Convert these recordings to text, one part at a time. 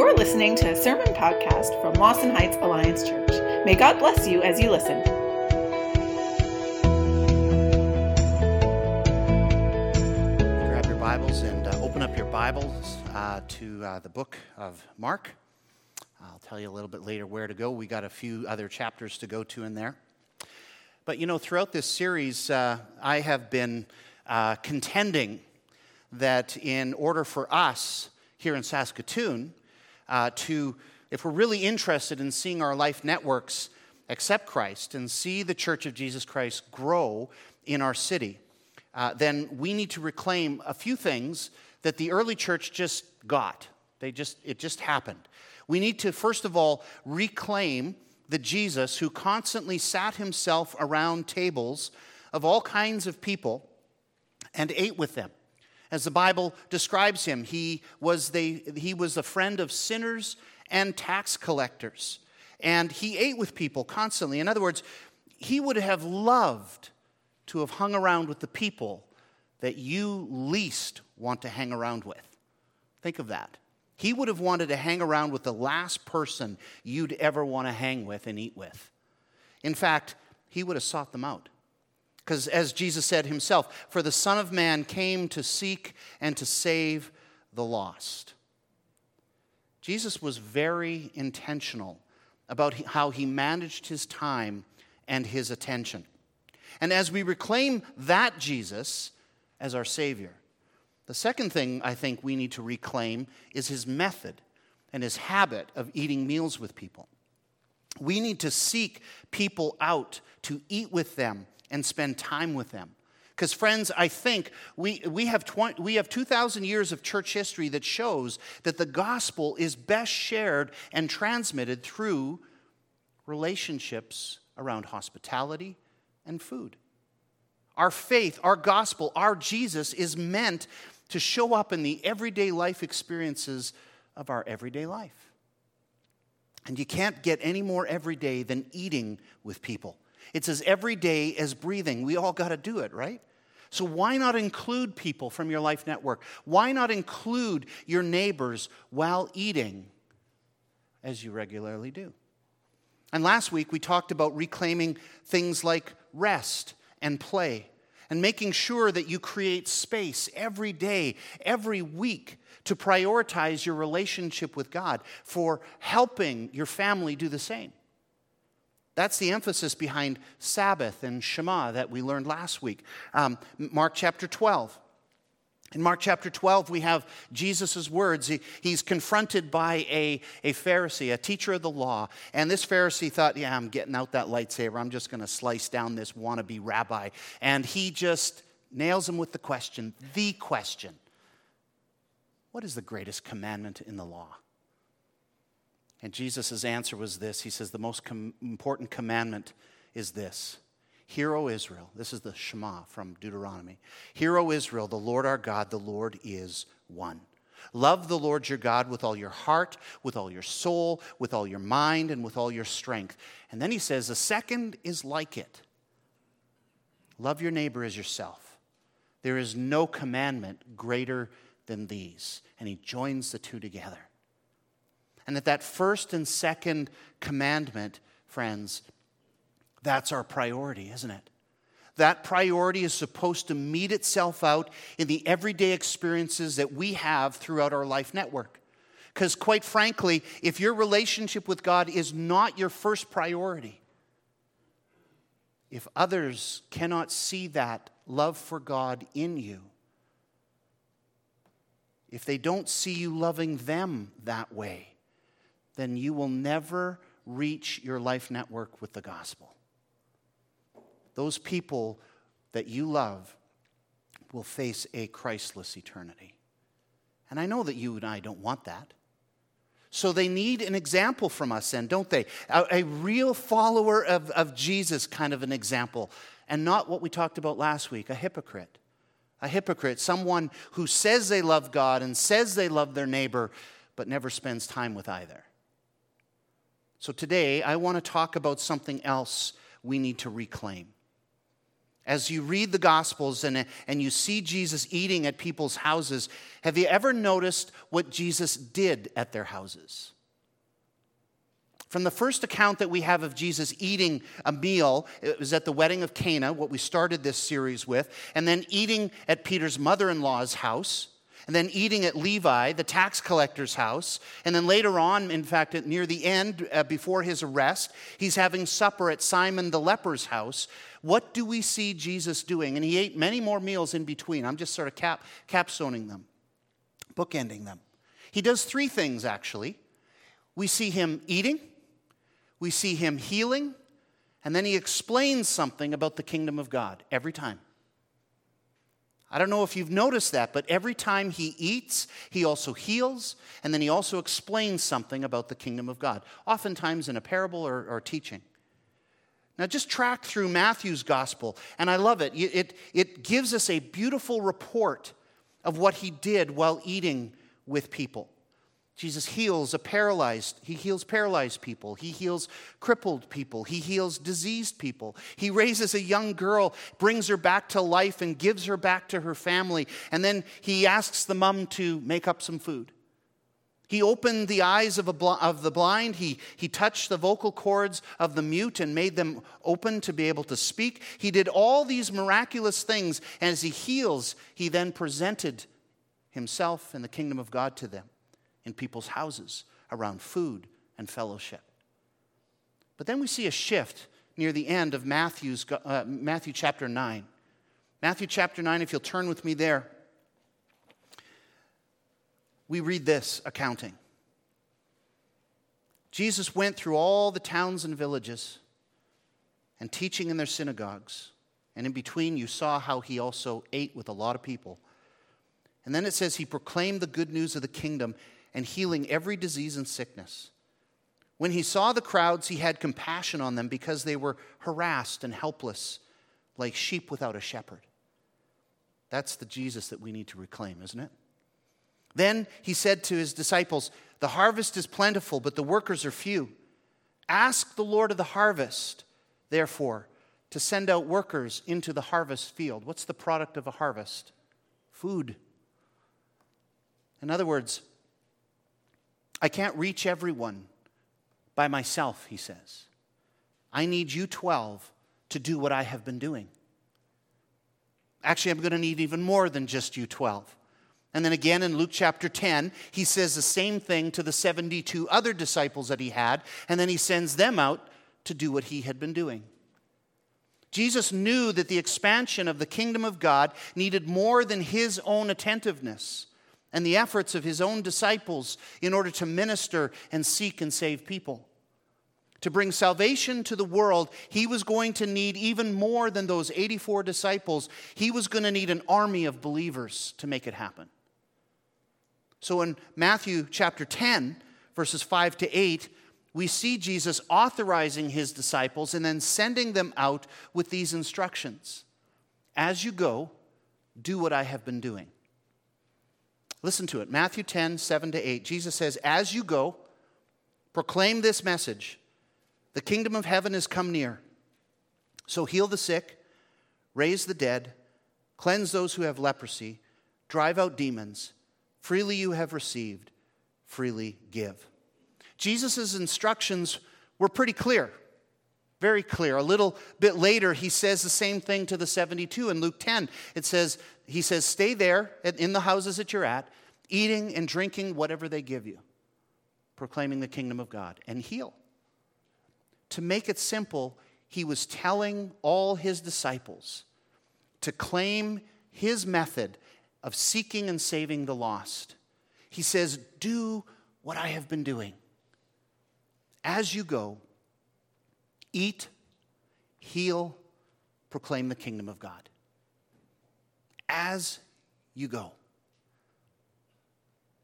You're listening to a sermon podcast from Lawson Heights Alliance Church. May God bless you as you listen. Grab your Bibles and uh, open up your Bibles uh, to uh, the book of Mark. I'll tell you a little bit later where to go. We got a few other chapters to go to in there. But you know, throughout this series, uh, I have been uh, contending that in order for us here in Saskatoon uh, to, if we're really interested in seeing our life networks accept Christ and see the Church of Jesus Christ grow in our city, uh, then we need to reclaim a few things that the early church just got. They just, it just happened. We need to, first of all, reclaim the Jesus who constantly sat himself around tables of all kinds of people and ate with them. As the Bible describes him, he was, the, he was a friend of sinners and tax collectors. And he ate with people constantly. In other words, he would have loved to have hung around with the people that you least want to hang around with. Think of that. He would have wanted to hang around with the last person you'd ever want to hang with and eat with. In fact, he would have sought them out. Because as Jesus said himself, for the Son of Man came to seek and to save the lost. Jesus was very intentional about how he managed his time and his attention. And as we reclaim that Jesus as our Savior, the second thing I think we need to reclaim is his method and his habit of eating meals with people. We need to seek people out to eat with them and spend time with them. Because, friends, I think we, we, have 20, we have 2,000 years of church history that shows that the gospel is best shared and transmitted through relationships around hospitality and food. Our faith, our gospel, our Jesus is meant to show up in the everyday life experiences of our everyday life. And you can't get any more everyday than eating with people. It's as everyday as breathing. We all got to do it, right? So, why not include people from your life network? Why not include your neighbors while eating as you regularly do? And last week we talked about reclaiming things like rest and play and making sure that you create space every day, every week to prioritize your relationship with God for helping your family do the same. That's the emphasis behind Sabbath and Shema that we learned last week. Um, Mark chapter 12. In Mark chapter 12, we have Jesus' words. He, he's confronted by a, a Pharisee, a teacher of the law. And this Pharisee thought, yeah, I'm getting out that lightsaber. I'm just going to slice down this wannabe rabbi. And he just nails him with the question the question What is the greatest commandment in the law? And Jesus' answer was this He says, The most com- important commandment is this Hear, O Israel. This is the Shema from Deuteronomy. Hear, O Israel, the Lord our God, the Lord is one. Love the Lord your God with all your heart, with all your soul, with all your mind, and with all your strength. And then he says, The second is like it love your neighbor as yourself. There is no commandment greater than these. And he joins the two together. And that that first and second commandment, friends, that's our priority, isn't it? That priority is supposed to meet itself out in the everyday experiences that we have throughout our life network. Because, quite frankly, if your relationship with God is not your first priority, if others cannot see that love for God in you, if they don't see you loving them that way, then you will never reach your life network with the gospel. Those people that you love will face a Christless eternity. And I know that you and I don't want that. So they need an example from us, then, don't they? A, a, real follower of, of Jesus, kind of an example, and not what we talked about last week a hypocrite. A hypocrite, someone who says they love God and says they love their neighbor, but never spends time with either. So today, I want to talk about something else we need to reclaim. as you read the Gospels and, and you see Jesus eating at people's houses, have you ever noticed what Jesus did at their houses? From the first account that we have of Jesus eating a meal, it was at the wedding of Cana, what we started this series with, and then eating at Peter's mother in law's house, and then eating at Levi, the tax collector's house, and then later on, in fact, near the end, uh, before his arrest, he's having supper at Simon the leper's house. What do we see Jesus doing? And he ate many more meals in between. I'm just sort of cap, capstoning them, bookending them. He does three things, actually. We see him eating we see him healing, and then he explains something about the kingdom of God every time. I don't know if you've noticed that, but every time he eats, he also heals, and then he also explains something about the kingdom of God, oftentimes in a parable or, or teaching. Now, just track through Matthew's gospel, and I love it. it. It gives us a beautiful report of what he did while eating with people. Jesus heals a paralyzed, he heals paralyzed people, he heals crippled people, he heals diseased people. He raises a young girl, brings her back to life and gives her back to her family, and then he asks the mom to make up some food. He opened the eyes of, bl- of the blind. He, he touched the vocal cords of the mute and made them open to be able to speak. He did all these miraculous things. And as he heals, he then presented himself and the kingdom of God to them in people's houses around food and fellowship. But then we see a shift near the end of Matthew's, uh, Matthew chapter 9. Matthew chapter 9, if you'll turn with me there, we read this accounting. Jesus went through all the towns and villages and teaching in their synagogues. And in between, you saw how he also ate with a lot of people. And then it says he proclaimed the good news of the kingdom and healing every disease and sickness. When he saw the crowds, he had compassion on them because they were harassed and helpless, like sheep without a shepherd. That's the Jesus that we need to reclaim, isn't it? Then he said to his disciples, The harvest is plentiful, but the workers are few. Ask the Lord of the harvest, therefore, to send out workers into the harvest field. What's the product of a harvest? Food. In other words, I can't reach everyone by myself, he says. I need you 12 to do what I have been doing. Actually, I'm going to need even more than just you 12. And then again in Luke chapter 10, he says the same thing to the 72 other disciples that he had, and then he sends them out to do what he had been doing. Jesus knew that the expansion of the kingdom of God needed more than his own attentiveness and the efforts of his own disciples in order to minister and seek and save people. To bring salvation to the world, he was going to need even more than those 84 disciples. He was going to need an army of believers to make it happen. So in Matthew chapter 10, verses 5 to 8, we see Jesus authorizing his disciples and then sending them out with these instructions As you go, do what I have been doing. Listen to it Matthew 10, 7 to 8. Jesus says, As you go, proclaim this message the kingdom of heaven has come near. So heal the sick, raise the dead, cleanse those who have leprosy, drive out demons. Freely you have received, freely give. Jesus' instructions were pretty clear, very clear. A little bit later, he says the same thing to the 72 in Luke 10. It says, he says, Stay there in the houses that you're at, eating and drinking whatever they give you, proclaiming the kingdom of God, and heal. To make it simple, he was telling all his disciples to claim his method of seeking and saving the lost. He says, Do what I have been doing. As you go, eat, heal, proclaim the kingdom of God as you go.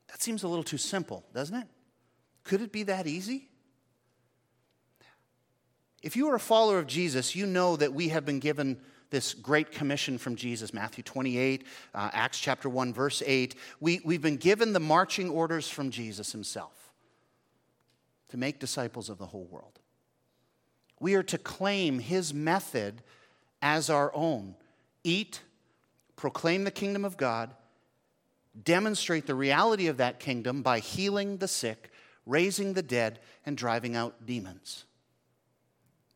That seems a little too simple, doesn't it? Could it be that easy? If you are a follower of Jesus, you know that we have been given this great commission from Jesus, Matthew 28, uh, Acts chapter 1, verse 8. We, we've been given the marching orders from Jesus himself to make disciples of the whole world. We are to claim his method as our own eat, proclaim the kingdom of God, demonstrate the reality of that kingdom by healing the sick, raising the dead, and driving out demons.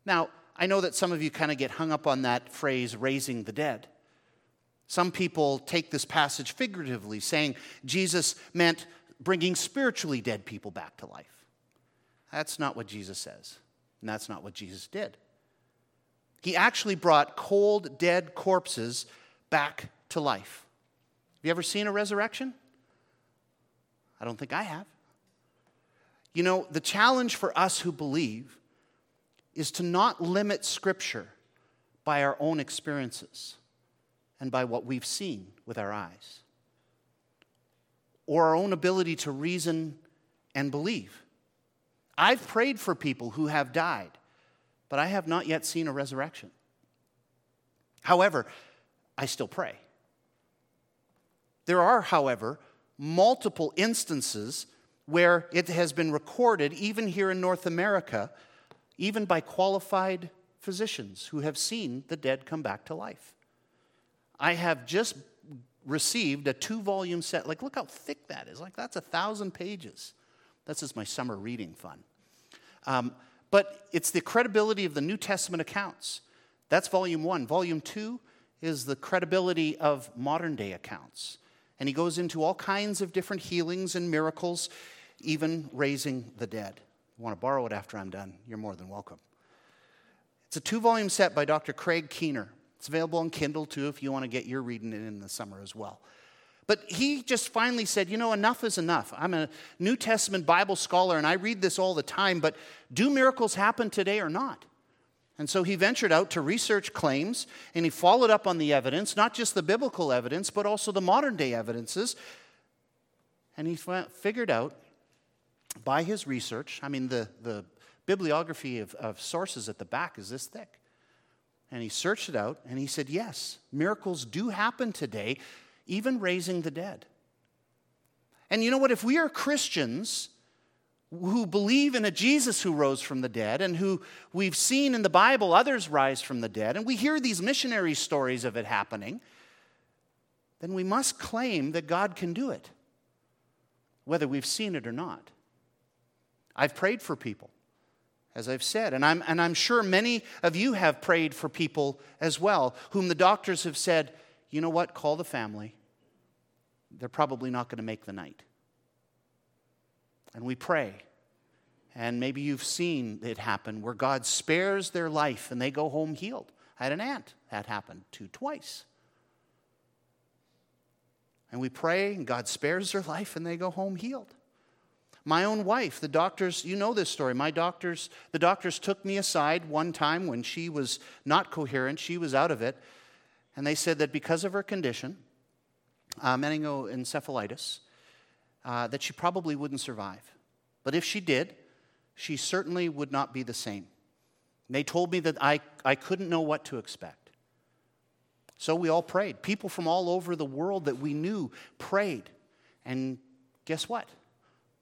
Now, I know that some of you kind of get hung up on that phrase, raising the dead. Some people take this passage figuratively, saying Jesus meant bringing spiritually dead people back to life. That's not what Jesus says, and that's not what Jesus did. He actually brought cold, dead corpses back to life. Have you ever seen a resurrection? I don't think I have. You know, the challenge for us who believe is to not limit Scripture by our own experiences and by what we've seen with our eyes or our own ability to reason and believe. I've prayed for people who have died, but I have not yet seen a resurrection. However, I still pray. There are, however, multiple instances where it has been recorded, even here in North America, even by qualified physicians who have seen the dead come back to life. I have just received a two volume set. Like, look how thick that is. Like, that's a thousand pages. That's just my summer reading fun. Um, but it's the credibility of the New Testament accounts. That's volume one. Volume two is the credibility of modern day accounts. And he goes into all kinds of different healings and miracles, even raising the dead. You want to borrow it after I'm done? You're more than welcome. It's a two volume set by Dr. Craig Keener. It's available on Kindle too if you want to get your reading in the summer as well. But he just finally said, you know, enough is enough. I'm a New Testament Bible scholar and I read this all the time, but do miracles happen today or not? And so he ventured out to research claims and he followed up on the evidence, not just the biblical evidence, but also the modern day evidences. And he figured out by his research, I mean, the, the bibliography of, of sources at the back is this thick. And he searched it out and he said, yes, miracles do happen today, even raising the dead. And you know what? If we are Christians, who believe in a Jesus who rose from the dead and who we've seen in the Bible others rise from the dead, and we hear these missionary stories of it happening, then we must claim that God can do it, whether we've seen it or not. I've prayed for people, as I've said, and I'm, and I'm sure many of you have prayed for people as well, whom the doctors have said, you know what, call the family. They're probably not going to make the night and we pray. And maybe you've seen it happen where God spares their life and they go home healed. I had an aunt that happened to twice. And we pray, and God spares their life and they go home healed. My own wife, the doctors, you know this story. My doctors, the doctors took me aside one time when she was not coherent, she was out of it, and they said that because of her condition, uh, meningoencephalitis, uh, that she probably wouldn't survive. But if she did, she certainly would not be the same. they told me that I, I couldn't know what to expect. So we all prayed. People from all over the world that we knew prayed. And guess what?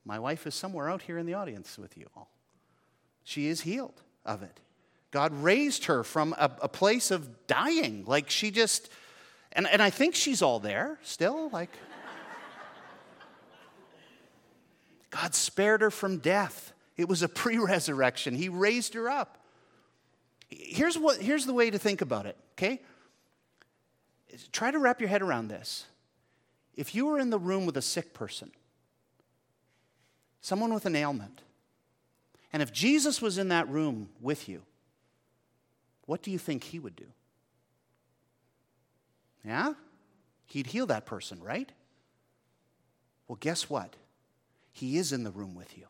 My wife is somewhere out here in the audience with you all. She is healed of it. God raised her from a, a place of dying. Like she just, and, and I think she's all there still. Like, God spared her from death. It was a pre resurrection. He raised her up. Here's, what, here's the way to think about it, okay? Try to wrap your head around this. If you were in the room with a sick person, someone with an ailment, and if Jesus was in that room with you, what do you think he would do? Yeah? He'd heal that person, right? Well, guess what? He is in the room with you.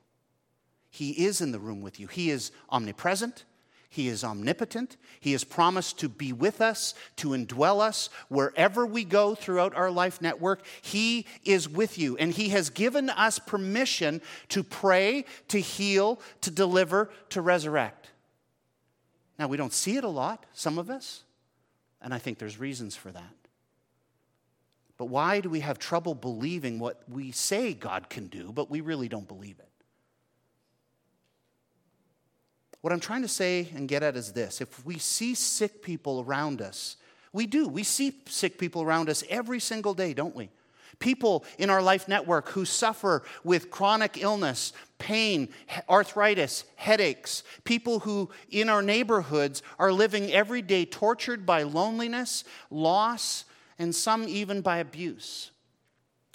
He is in the room with you. He is omnipresent. He is omnipotent. He has promised to be with us, to indwell us wherever we go throughout our life network. He is with you. And He has given us permission to pray, to heal, to deliver, to resurrect. Now, we don't see it a lot, some of us, and I think there's reasons for that. But why do we have trouble believing what we say God can do, but we really don't believe it? What I'm trying to say and get at is this if we see sick people around us, We do. We see sick people around us every single day, don't we? People in our life network who suffer with chronic illness, pain, arthritis, headaches. People who in our neighborhoods are living every day tortured by loneliness, loss, and some even by abuse.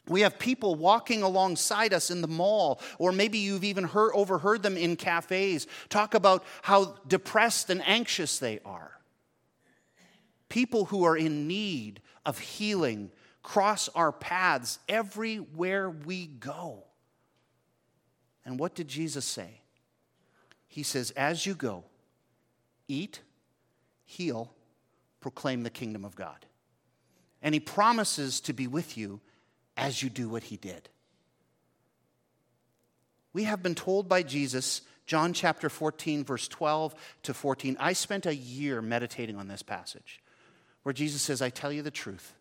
We have people walking alongside us in the mall, or maybe you've even heard, overheard them in cafes talk about how depressed and anxious they are. People who are in need of healing cross our paths everywhere we go. And what did Jesus say? He says, As you go, eat, heal, proclaim the kingdom of God. And he promises to be with you as you do what he did. We have been told by Jesus, John chapter 14, verse 12 to 14. I spent a year meditating on this passage where Jesus says, I tell you the truth.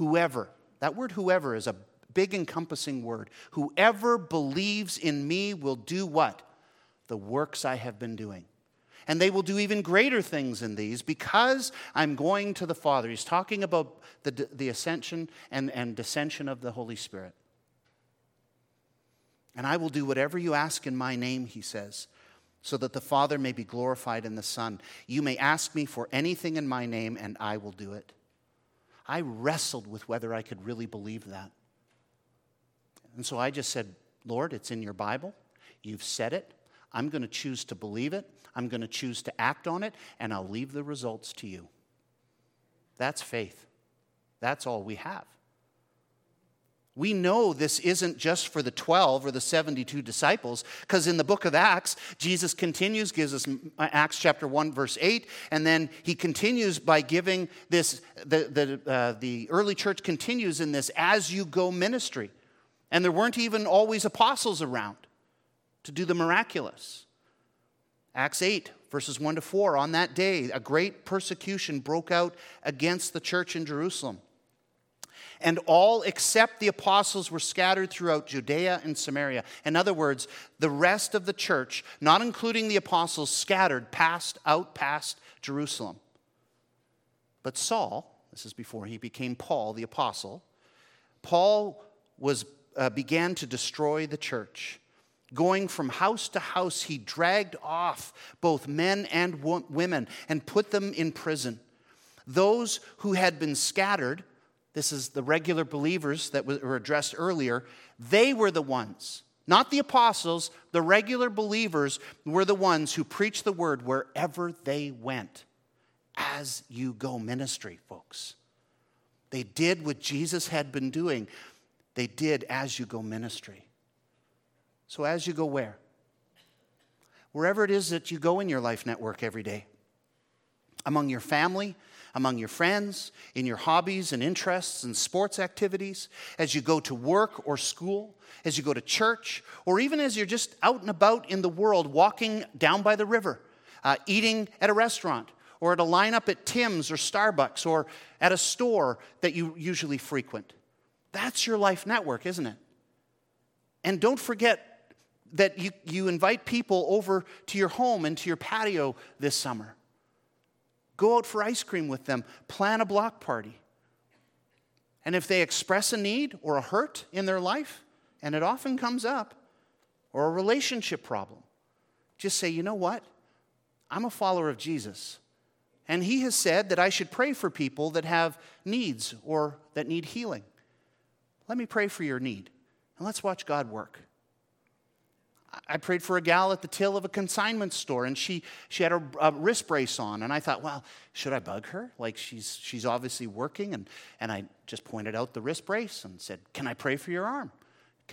Whoever, that word whoever is a big encompassing word. Whoever believes in me will do what? The works I have been doing. And they will do even greater things than these because I'm going to the Father. He's talking about the, the ascension and, and descension of the Holy Spirit. And I will do whatever you ask in my name, he says, so that the Father may be glorified in the Son. You may ask me for anything in my name, and I will do it. I wrestled with whether I could really believe that. And so I just said, Lord, it's in your Bible. You've said it. I'm going to choose to believe it. I'm going to choose to act on it, and I'll leave the results to you. That's faith. That's all we have. We know this isn't just for the 12 or the 72 disciples, because in the book of Acts, Jesus continues, gives us Acts chapter 1, verse 8, and then he continues by giving this, the, the, uh, the early church continues in this as you go ministry. And there weren't even always apostles around to do the miraculous. Acts 8, verses 1 to 4. On that day, a great persecution broke out against the church in Jerusalem. And all except the apostles were scattered throughout Judea and Samaria. In other words, the rest of the church, not including the apostles, scattered past out past Jerusalem. But Saul, this is before he became Paul the apostle, Paul was uh, began to destroy the church. Going from house to house, he dragged off both men and wo- women and put them in prison. Those who had been scattered, this is the regular believers that were addressed earlier, they were the ones, not the apostles, the regular believers were the ones who preached the word wherever they went. As you go ministry, folks. They did what Jesus had been doing. They did as you go ministry. So, as you go where? Wherever it is that you go in your life network every day, among your family, among your friends, in your hobbies and interests and sports activities, as you go to work or school, as you go to church, or even as you're just out and about in the world, walking down by the river, uh, eating at a restaurant, or at a lineup at Tim's or Starbucks, or at a store that you usually frequent. That's your life network, isn't it? And don't forget that you, you invite people over to your home and to your patio this summer. Go out for ice cream with them, plan a block party. And if they express a need or a hurt in their life, and it often comes up, or a relationship problem, just say, you know what? I'm a follower of Jesus. And he has said that I should pray for people that have needs or that need healing. Let me pray for your need, and let's watch God work. I prayed for a gal at the till of a consignment store, and she, she had a, a, uh, wrist brace on. And I thought, well, should I bug her? Like, she's, she's obviously working. And, and I just pointed out the wrist brace and said, Can I pray for your arm?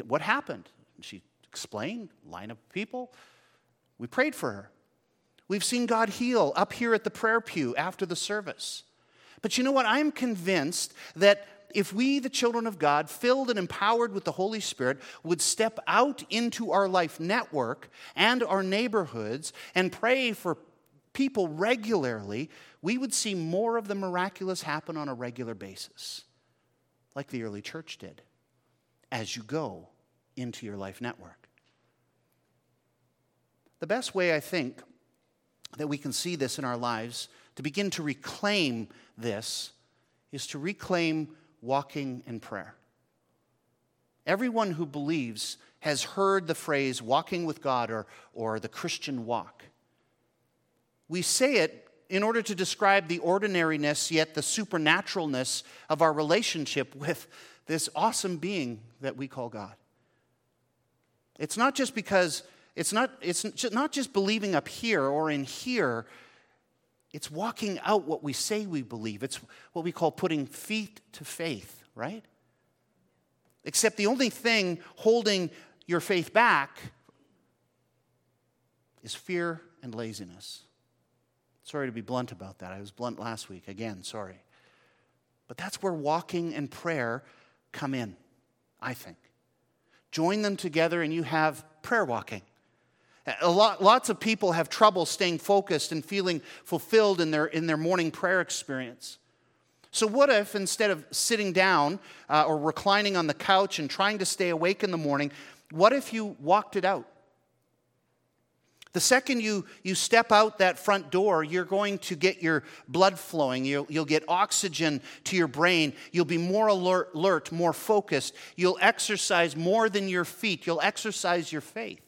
What happened? And she explained, line of people. We prayed for her. We've seen God heal up here at the prayer pew after the service. But you know what? I'm convinced that if we, the children of God, filled and empowered with the Holy Spirit, would step out into our life network and our neighborhoods and pray for people regularly, we would see more of the miraculous happen on a regular basis, like the early church did, as you go into your life network. The best way, I think, that we can see this in our lives to begin to reclaim this is to reclaim walking in prayer. Everyone who believes has heard the phrase walking with God or, or the Christian walk. We say it in order to describe the ordinariness, yet the supernaturalness of our relationship with this awesome being that we call God. It's not just because, it's not, it's not just believing up here or in here, it's walking out what we say we believe. It's what we call putting feet to faith, right? Except the only thing holding your faith back is fear and laziness. Sorry to be blunt about that. I was blunt last week. Again, sorry. But that's where walking and prayer come in, I think. Join them together and you have prayer walking. A lot, lots of people have trouble staying focused and feeling fulfilled in their, in their morning prayer experience. So, what if instead of sitting down uh, or reclining on the couch and trying to stay awake in the morning, what if you walked it out? The second you, you step out that front door, you're going to get your blood flowing. You'll, you'll get oxygen to your brain. You'll be more alert, alert, more focused. You'll exercise more than your feet. You'll exercise your faith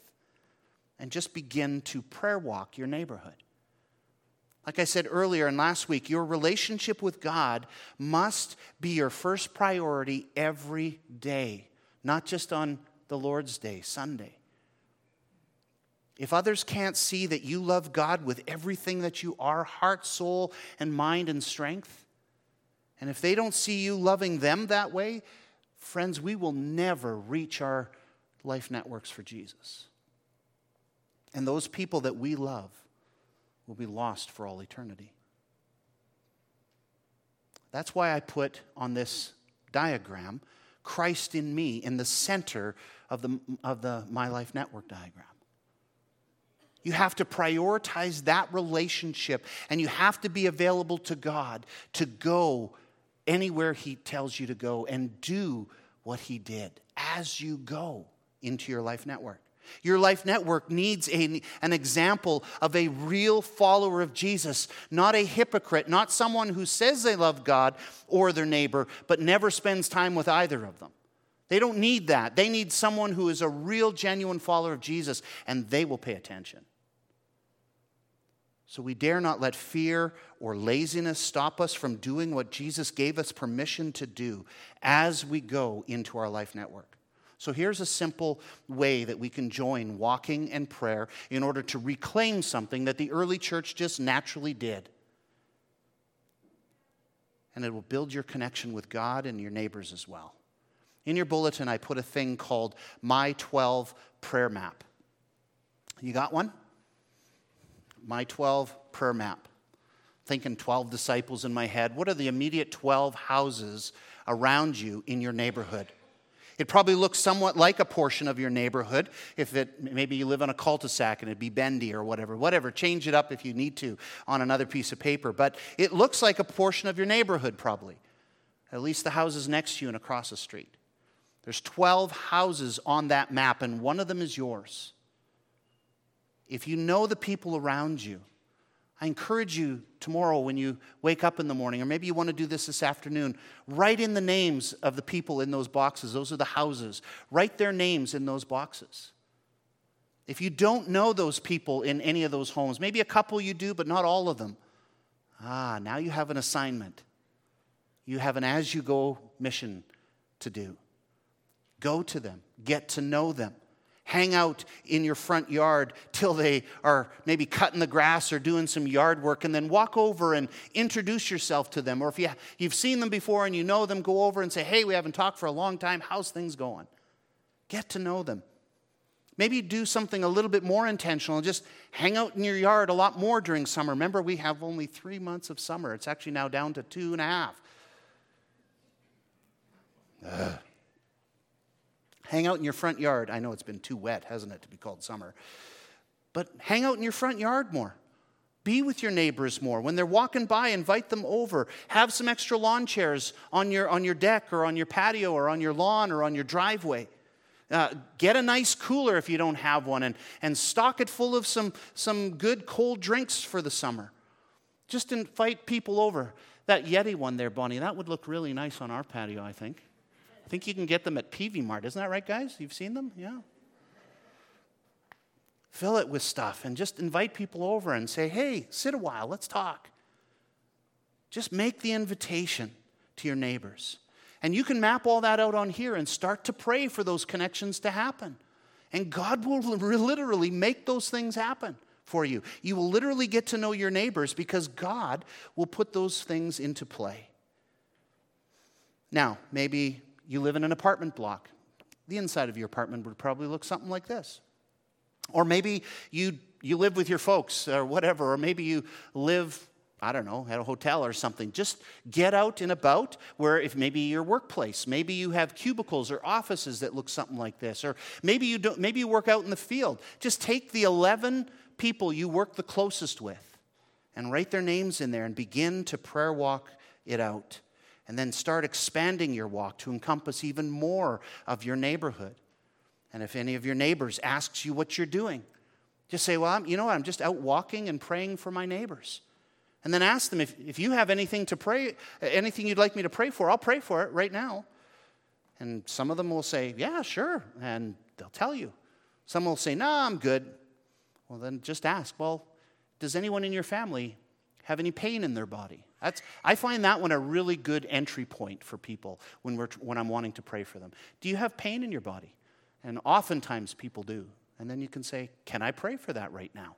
and just begin to prayer walk your neighborhood. Like I said earlier and last week, your relationship with God must be your first priority every day, not just on the Lord's Day, Sunday. If others can't see that you love God with everything that you are heart, soul, and mind and strength, and if they don't see you loving them that way, friends, we will never reach our life networks for Jesus. And those people that we love will be lost for all eternity. That's why I put on this diagram Christ in me in the center of the, of the My Life Network diagram. You have to prioritize that relationship and you have to be available to God to go anywhere He tells you to go and do what He did as you go into your life network. Your life network needs a, an example of a real follower of Jesus, not a hypocrite, not someone who says they love God or their neighbor, but never spends time with either of them. They don't need that. They need someone who is a real, genuine follower of Jesus, and they will pay attention. So we dare not let fear or laziness stop us from doing what Jesus gave us permission to do as we go into our life network. So here's a simple way that we can join walking and prayer in order to reclaim something that the early church just naturally did. And it will build your connection with God and your neighbors as well. In your bulletin, I put a thing called My 12 Prayer Map. You got one? my 12 prayer map. Thinking 12 disciples in my head. What are the immediate 12 houses around you in your neighborhood? It probably looks somewhat like a portion of your neighborhood. If it maybe you live on a cul-de-sac and it'd be bendy or whatever, whatever. Change it up if you need to on another piece of paper. But it looks like a portion of your neighborhood, probably. At least the houses next to you and across the street. There's 12 houses on that map, and one of them is yours if you know the people around you, I encourage you tomorrow when you wake up in the morning, or maybe you want to do this this afternoon, write in the names of the people in those boxes. Those are the houses. Write their names in those boxes. If you don't know those people in any of those homes, maybe a couple you do, but not all of them, ah, now you have an assignment. You have an as you go mission to do. Go to them, get to know them hang out in your front yard till they are maybe cutting the grass or doing some yard work, and then walk over and introduce yourself to them. Or if you, you've seen them before and you know them, go over and say, Hey, we haven't talked for a long time. How's things going? Get to know them. Maybe do something a little bit more intentional. Just hang out in your yard a lot more during summer. Remember, we have only three months of summer. It's actually now down to two and a half. Ugh. Hang out in your front yard. I know it's been too wet, hasn't it, to be called summer. But hang out in your front yard more. Be with your neighbors more. When they're walking by, invite them over. Have some extra lawn chairs on your, on your deck or on your patio or on your lawn or on your driveway. Uh, get a nice cooler if you don't have one and, and stock it full of some, some good cold drinks for the summer. Just invite people over. That Yeti one there, Bonnie, that would look really nice on our patio, I think. I think you can get them at Peavey Mart. Isn't that right, guys? You've seen them? Yeah. Fill it with stuff and just invite people over and say, hey, sit a while, let's talk. Just make the invitation to your neighbors. And you can map all that out on here and start to pray for those connections to happen. And God will literally make those things happen for you. You will literally get to know your neighbors because God will put those things into play. Now, maybe you live in an apartment block. The inside of your apartment would probably look something like this. Or maybe you, you live with your folks or whatever, or maybe you live I don't know, at a hotel or something. Just get out and about where if maybe your workplace, maybe you have cubicles or offices that look something like this, or maybe you don't maybe you work out in the field. Just take the 11 people you work the closest with and write their names in there and begin to prayer walk it out. And then start expanding your walk to encompass even more of your neighborhood. And if any of your neighbors asks you what you're doing, just say, Well, I'm, you know what? I'm just out walking and praying for my neighbors. And then ask them if, if you have anything to pray, anything you'd like me to pray for, I'll pray for it right now. And some of them will say, Yeah, sure. And they'll tell you. Some will say, No, nah, I'm good. Well, then just ask, Well, does anyone in your family have any pain in their body? That's, I find that one a really good entry point for people when, we're, when I'm wanting to pray for them. Do you have pain in your body? And oftentimes people do. And then you can say, Can I pray for that right now?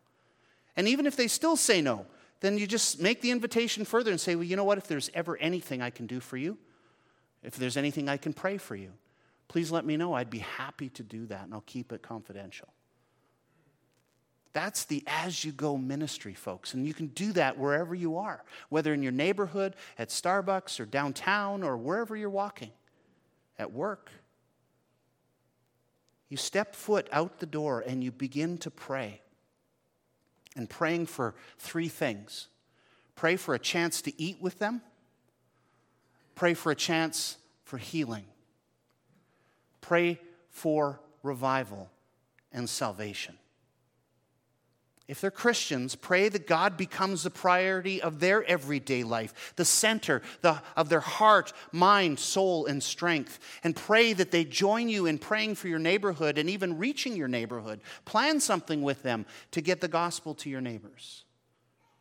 And even if they still say no, then you just make the invitation further and say, well, you know what? If there's ever anything I can do for you, if there's anything I can pray for you, please let me know. I'd be happy to do that, and I'll keep it confidential. That's the as you go ministry, folks. And you can do that wherever you are, whether in your neighborhood, at Starbucks, or downtown, or wherever you're walking, at work. You step foot out the door and you begin to pray and praying for three things pray for a chance to eat with them, pray for a chance for healing, pray for revival and salvation. If they're Christians, pray that God becomes the priority of their everyday life, the center the, of their heart, mind, soul, and strength. And pray that they join you in praying for your neighborhood and even reaching your neighborhood. Plan something with them to get the gospel to your neighbors,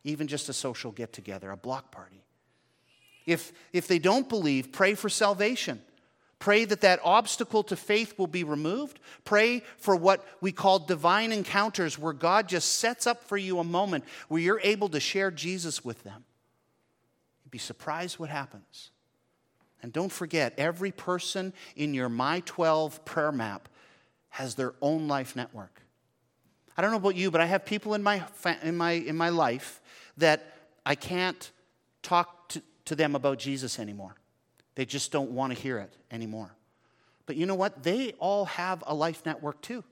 even just a social get together, a block party. If, if they don't believe, pray for salvation. Pray that that obstacle to faith will be removed. Pray for what we call divine encounters, where God just sets up for you a moment where you're able to share Jesus with them. You'd be surprised what happens. And don't forget, every person in your My 12 prayer map has their own life network. I don't know about you, but I have people in my, in my, in my life that I can't talk to, to them about Jesus anymore. They just don't want to hear it anymore. But you know what? They all have a life network too.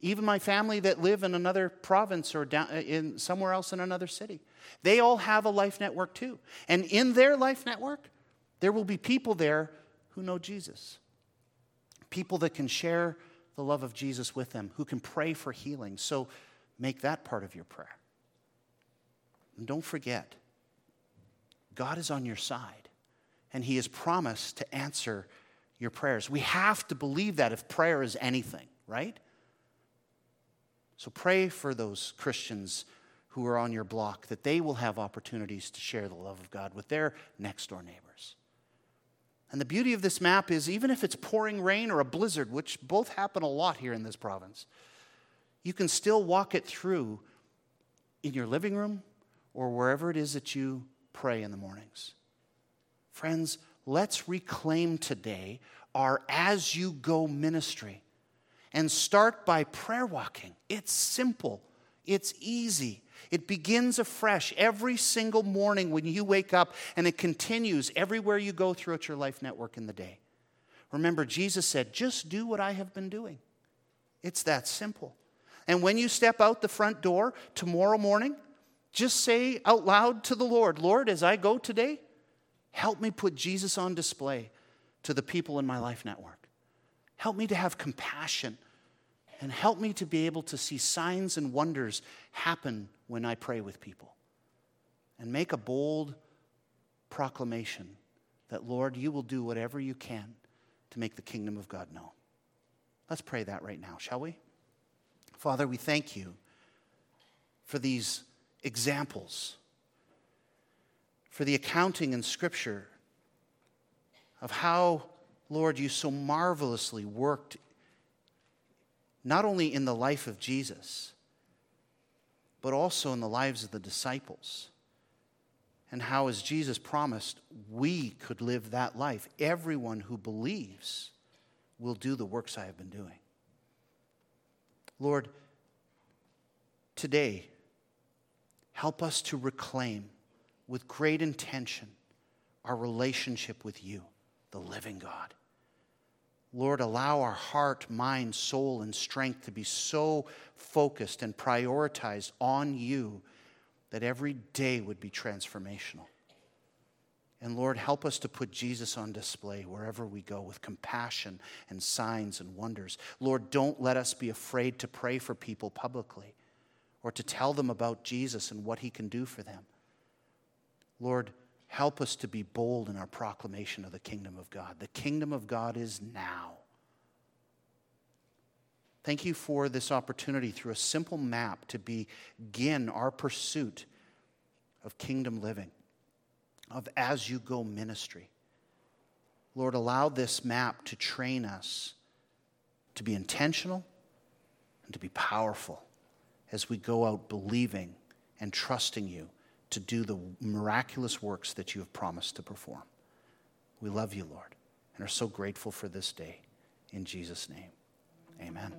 Even my family that live in another province or down uh, in somewhere else in another city. They all have a life network too. And in their life network, there will be people there who know Jesus. People that can share the love of Jesus with them, who can pray for healing. So make that part of your prayer. And don't forget, God is on your side and He has promised to answer your prayers. We have to believe that if prayer is anything, right? So pray for those Christians who are on your block that they will have opportunities to share the love of God with their next door neighbors. And the beauty of this map is even if it's pouring rain or a blizzard, which both happen a lot here in this province, you can still walk it through in your living room or wherever it is that you pray in the mornings. Friends, let's reclaim today our as you go ministry and start by prayer walking. It's simple, it's easy. It begins afresh every single morning when you wake up, and it continues everywhere you go throughout your life network in the day. Remember, Jesus said, just do what I have been doing. It's that simple. And when you step out the front door tomorrow morning, just say out loud to the Lord, Lord, as I go today, Help me put Jesus on display to the people in my life network. Help me to have compassion and help me to be able to see signs and wonders happen when I pray with people. and make a bold proclamation that, Lord, you will do whatever you can to make the kingdom of God known. Let's pray that right now, shall we? Father, we thank you for these examples, for the accounting in Scripture of how, Lord, you so marvelously worked not only in the life of Jesus, but also in the lives of the disciples. And how, as Jesus promised, we could live that life. Everyone who believes will do the works I have been doing. Lord, today, help us to reclaim with great intention our relationship with you, the living God. Lord, allow our heart, mind, soul, and strength to be so focused and prioritized on you that every day would be transformational. And Lord, help us to put Jesus on display wherever we go with compassion and signs and wonders. Lord, don't let us be afraid to pray for people publicly or to tell them about Jesus and what he can do for them. Lord, help us to be bold in our proclamation of the kingdom of God. The kingdom of God is now. Thank you for this opportunity through a simple map to begin our pursuit of kingdom living of as you go ministry. Lord, allow this map to train us to be intentional and to be powerful as we go out believing and trusting you to do the miraculous works that you have promised to perform. We love you, Lord, and are so grateful for this day. In Jesus' name, amen.